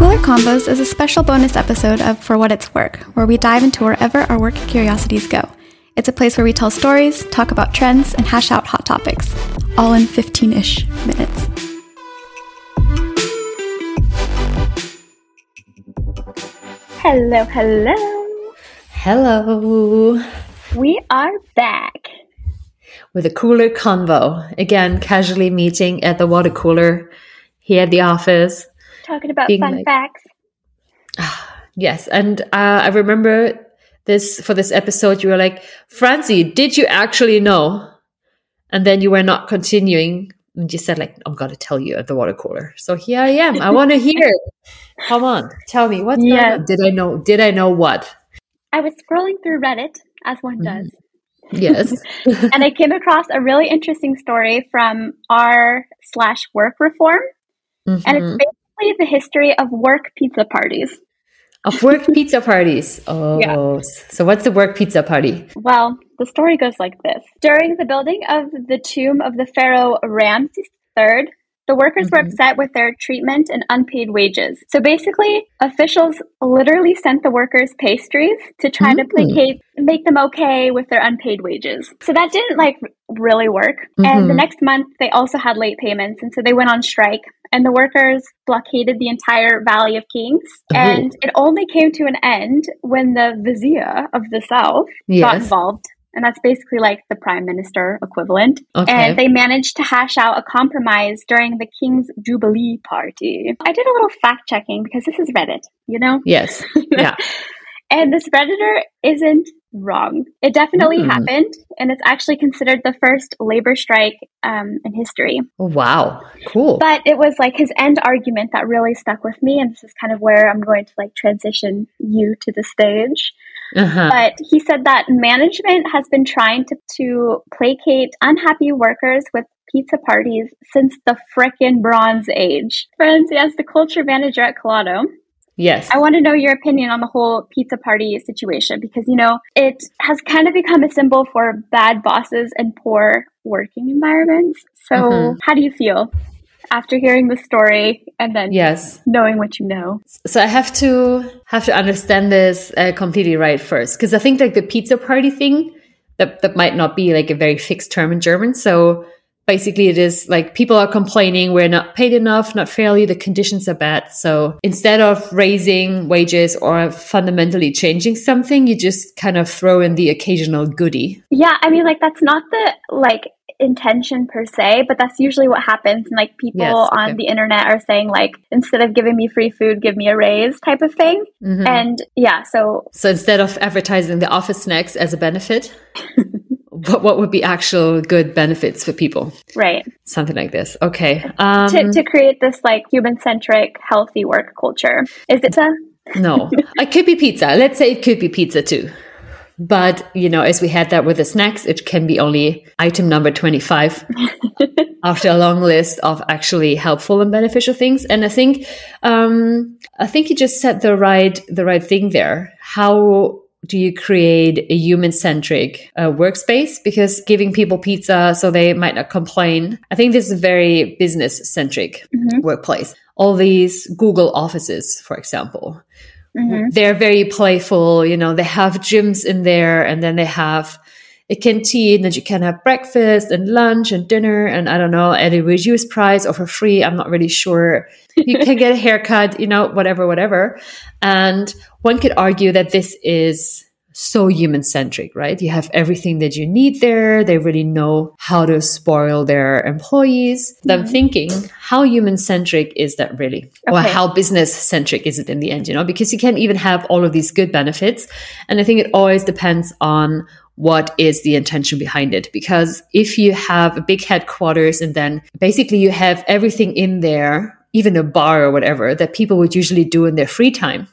Cooler Convos is a special bonus episode of For What It's Work, where we dive into wherever our work curiosities go. It's a place where we tell stories, talk about trends, and hash out hot topics, all in 15 ish minutes. Hello, hello. Hello. We are back. With a cooler convo. Again, casually meeting at the water cooler here at the office. Talking about fun like, facts. yes. And uh, I remember this for this episode, you were like, Franzi, did you actually know? And then you were not continuing. And you said, like, I'm going to tell you at the water cooler. So here I am. I want to hear. Come on, tell me what's yes. going on. Did I know? Did I know what? I was scrolling through Reddit as one mm-hmm. does. Yes. and I came across a really interesting story from r slash work reform. Mm-hmm. And it's mm-hmm. the history of work pizza parties. Of work pizza parties. Oh, yeah. so what's the work pizza party? Well, the story goes like this. During the building of the tomb of the pharaoh Ramses III, the workers mm-hmm. were upset with their treatment and unpaid wages. So basically, officials literally sent the workers pastries to try mm-hmm. to placate, make them okay with their unpaid wages. So that didn't like really work. Mm-hmm. And the mm-hmm. next month, they also had late payments. And so they went on strike. And the workers blockaded the entire Valley of Kings. Oh. And it only came to an end when the vizier of the south yes. got involved and that's basically like the prime minister equivalent. Okay. And they managed to hash out a compromise during the King's Jubilee party. I did a little fact checking because this is Reddit, you know? Yes. Yeah. and this Redditor isn't wrong. It definitely mm. happened, and it's actually considered the first labor strike um, in history. Oh, wow, cool. But it was like his end argument that really stuck with me, and this is kind of where I'm going to like transition you to the stage. Uh-huh. But he said that management has been trying to, to placate unhappy workers with pizza parties since the frickin' Bronze Age. Franzi, as the culture manager at Collato, Yes. I want to know your opinion on the whole pizza party situation because, you know, it has kind of become a symbol for bad bosses and poor working environments. So, mm-hmm. how do you feel? after hearing the story and then yes knowing what you know so i have to have to understand this uh, completely right first because i think like the pizza party thing that that might not be like a very fixed term in german so basically it is like people are complaining we're not paid enough not fairly the conditions are bad so instead of raising wages or fundamentally changing something you just kind of throw in the occasional goodie yeah i mean like that's not the like intention per se, but that's usually what happens. And like people yes, okay. on the internet are saying like instead of giving me free food, give me a raise type of thing. Mm-hmm. And yeah, so so instead of advertising the office snacks as a benefit. what, what would be actual good benefits for people? Right. Something like this. Okay um, to, to create this like human centric healthy work culture. Is it a no. It could be pizza. Let's say it could be pizza too. But, you know, as we had that with the snacks, it can be only item number 25 after a long list of actually helpful and beneficial things. And I think, um, I think you just said the right, the right thing there. How do you create a human centric uh, workspace? Because giving people pizza so they might not complain. I think this is a very business centric mm-hmm. workplace. All these Google offices, for example, Mm-hmm. They're very playful. You know, they have gyms in there and then they have a canteen that you can have breakfast and lunch and dinner and I don't know, at a reduced price or for free. I'm not really sure. You can get a haircut, you know, whatever, whatever. And one could argue that this is so human centric, right? You have everything that you need there. They really know how to spoil their employees. Mm-hmm. I'm thinking, how human centric is that really? Okay. Or how business centric is it in the end, you know? Because you can't even have all of these good benefits. And I think it always depends on what is the intention behind it. Because if you have a big headquarters and then basically you have everything in there, even a bar or whatever, that people would usually do in their free time,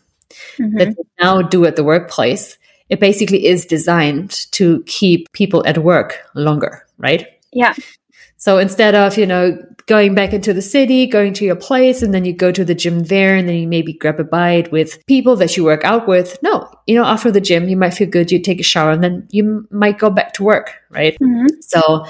mm-hmm. that they now do at the workplace it basically is designed to keep people at work longer, right? Yeah. So instead of, you know, going back into the city, going to your place, and then you go to the gym there, and then you maybe grab a bite with people that you work out with. No, you know, after the gym, you might feel good, you take a shower, and then you might go back to work, right? Mhm. So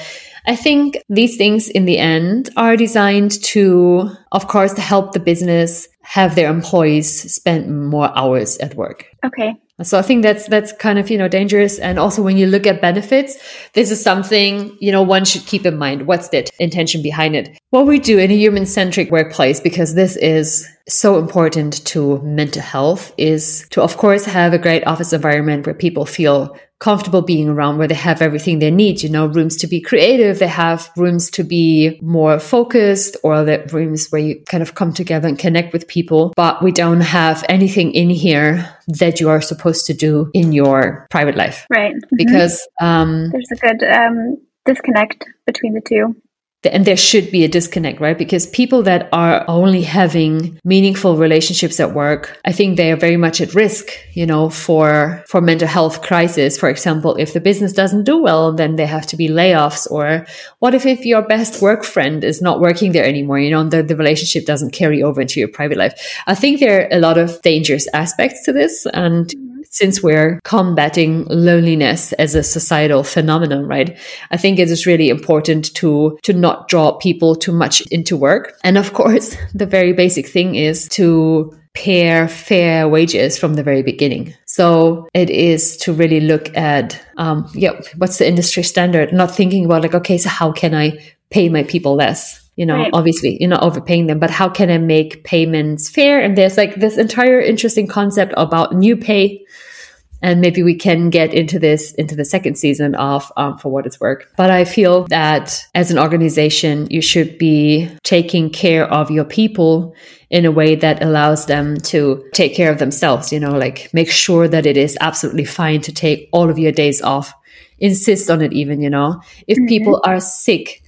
I think these things in the end are designed to, of course, to help the business have their employees spend more hours at work. Okay. So I think that's that's kind of you know dangerous. And also when you look at benefits, this is something you know one should keep in mind. What's the intention behind it? What we do in a human centric workplace, because this is so important to mental health, is to of course have a great office environment where people feel comfortable being around where they have everything they need you know rooms to be creative they have rooms to be more focused or the rooms where you kind of come together and connect with people but we don't have anything in here that you are supposed to do in your private life Right. Mhm. because um there's a good um, disconnect between the two. And there should be a disconnect, right? Because people that are only having meaningful relationships at work, I think they are very much at risk, you know, for, for mental health crisis. For example, if the business doesn't do well, then there have to be layoffs. Or what if, if your best work friend is not working there anymore, you know, and the, the relationship doesn't carry over into your private life? I think there are a lot of dangerous aspects to this. And since we're combating loneliness as a societal phenomenon, right? I think it is really important to, to not draw people too much into work. And of course, the very basic thing is to pair fair wages from the very beginning. So it is to really look at, um, yeah, what's the industry standard? Not thinking about like, okay, so how can I pay my people less? You know, Right. obviously you're not overpaying them, but how can I make payments fair? And there's like this entire interesting concept about new pay. And maybe we can get into this into the second season of um, for what it's worth. But i feel that as an organization you should be taking care of your people in a way that allows them to take care of themselves you know like make sure that it is absolutely fine to take all of your days off. Insist on it even you know. If people are sick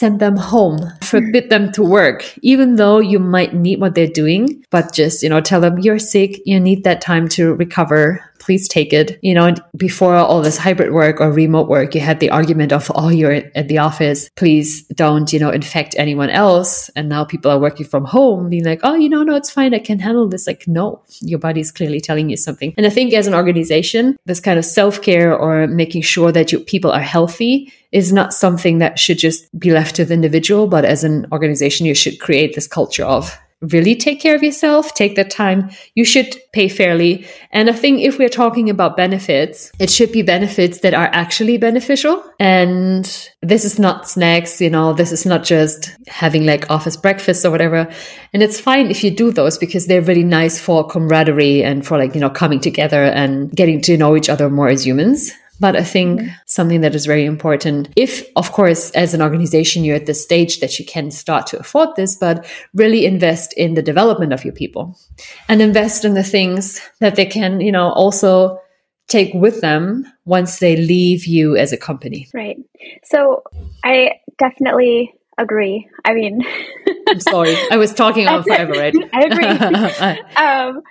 send them home forbid them to work even though you might need what they're doing but just you know tell them you're sick. You need that time to recover please take it. You know before all this hybrid work or remote work you had the argument of oh you're at the office. Please don't you know infect anyone else. And now people are working from home being like oh you know no it's fine. I can handle this. Like no your body's clearly telling you something. And i think as an organization this kind of self-care or making sure that your people are healthy is not something that should just be left to the individual, but as an organization, you should create this culture of really take care of yourself, take the time. You should pay fairly. And I think if we're talking about benefits, it should be benefits that are actually beneficial. And this is not snacks, you know, this is not just having like office breakfast or whatever. And it's fine if you do those because they're really nice for camaraderie and for like, you know, coming together and getting to know each other more as humans. But I think something that is very important, if, of course, as an organization, you're at the stage that you can start to afford this, but really invest in the development of your people and invest in the things that they can, you know, also take with them once they leave you as a company. Right. So I definitely agree. I mean, I'm sorry. I was talking on forever, right? I agree. um,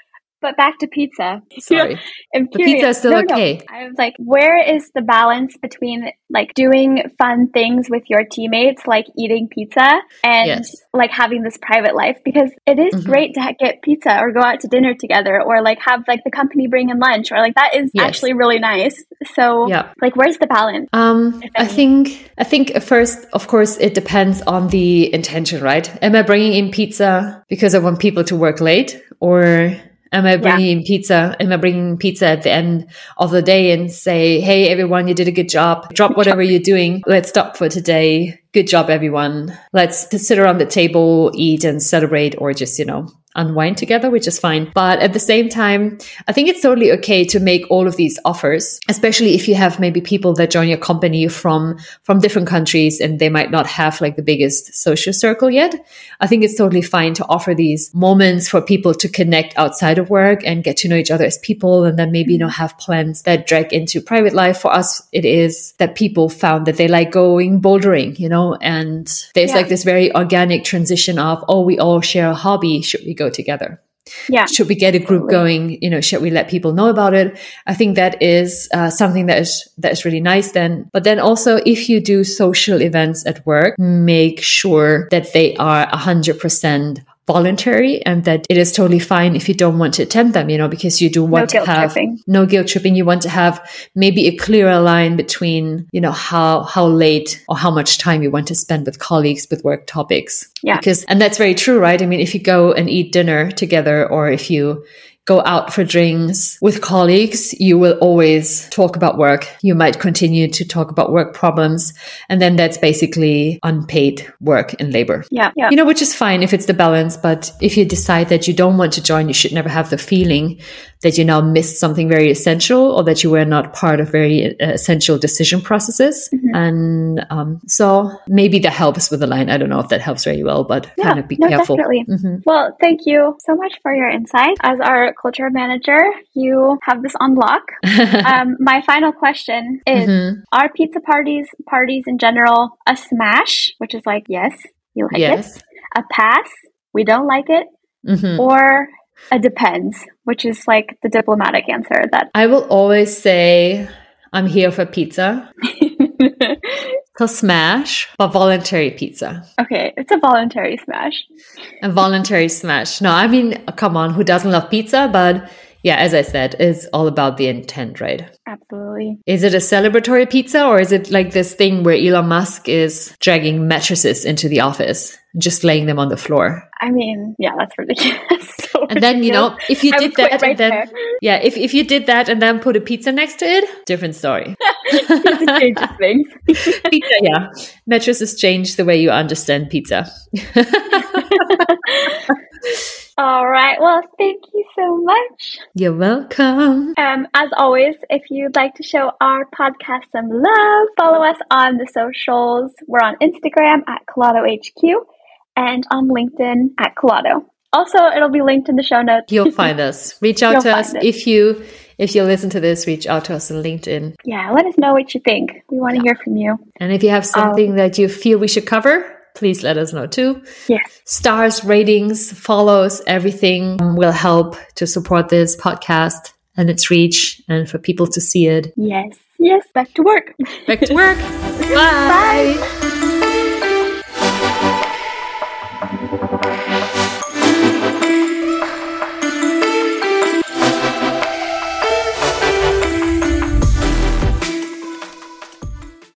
but back to pizza. sorry. I'm The pizza is still No, no. okay. I was like, where is the balance between like doing fun things with your teammates, like eating pizza, and Yes. like having this private life? Because it is Mhm. great to get pizza or go out to dinner together, or like have like the company bring in lunch, or like that is Yes. actually really nice. So, Yeah. like, where's the balance? Um, I think I think first, of course, it depends on the intention, right? Am I bringing in pizza because I want people to work late, or am I bringing in pizza? Am I bringing pizza at the end of the day and say, "Hey, everyone, you did a good job. Drop whatever you're doing. Let's stop for today. Good job, everyone. Let's sit around the table, eat, and celebrate, or just you know." Unwind together, which is fine. But at the same time, I think it's totally okay to make all of these offers, especially if you have maybe people that join your company from, from different countries and they might not have like the biggest social circle yet. I think it's totally fine to offer these moments for people to connect outside of work and get to know each other as people. And then maybe, you know, have plans that drag into private life. For us, it is that people found that they like going bouldering, you know, and there's Yeah. like this very organic transition of, oh, we all share a hobby. Should we go together? Yeah. should we get a group going you know should we let people know about it i think that is uh, something that is that is really nice then but then also if you do social events at work make sure that they are 100% voluntary and that it is totally fine if you don't want to attend them, you know, because you do want no to have tripping. no guilt tripping. You want to have maybe a clearer line between, you know, how, how late or how much time you want to spend with colleagues with work topics. Yeah. Because, and that's very true, right? I mean, if you go and eat dinner together or if you, go out for drinks with colleagues, you will always talk about work. You might continue to talk about work problems. And then that's basically unpaid work and labor. Yeah. Yeah. You know, which is fine if it's the balance. But if you decide that you don't want to join, you should never have the feeling that you now missed something very essential or that you were not part of very uh, essential decision processes. Mm-hmm. And um, so maybe that helps with the line. I don't know if that helps very well, but Yeah, kind of be no, careful. definitely. Mhm. Well, thank you so much for your insight. As our culture manager, you have this on lock. um, my final question is Mhm. Are pizza parties, parties in general, a smash, which is like, yes, you like yes. it, a pass, we don't like it, Mhm. or a depends, which is like the diplomatic answer that. I will always say I'm here for pizza. So smash, but voluntary pizza. okay, it's a voluntary smash. A voluntary smash. No, I mean, come on, who doesn't love pizza? But yeah, as I said, it's all about the intent, right? Absolutely. Is it a celebratory pizza or is it like this thing where Elon Musk is dragging mattresses into the office, just laying them on the floor? I mean, yeah, that's ridiculous. So And then, you know, if you did that right and then, there. yeah, if, if you did that and then put a pizza next to it, different story. Changes things. pizza, yeah. Mattresses change the way you understand pizza. All right. Well, thank you so much. You're welcome. Um, as always, if you'd like to show our podcast some love, follow us on the socials. We're on Instagram at Collato HQ and on LinkedIn at Collato. Also, it'll be linked in the show notes. You'll find us. Reach out You'll to us it. if you if you listen to this. Reach out to us on LinkedIn, Yeah, let us know what you think. We want to hear from you. and if you have something that you feel we should cover, please let us know too. Yes. Stars, ratings, follows, everything um, will help to support this podcast and its reach, and for people to see it. Yes. Yes. Back to work. Back to work. Bye. Bye.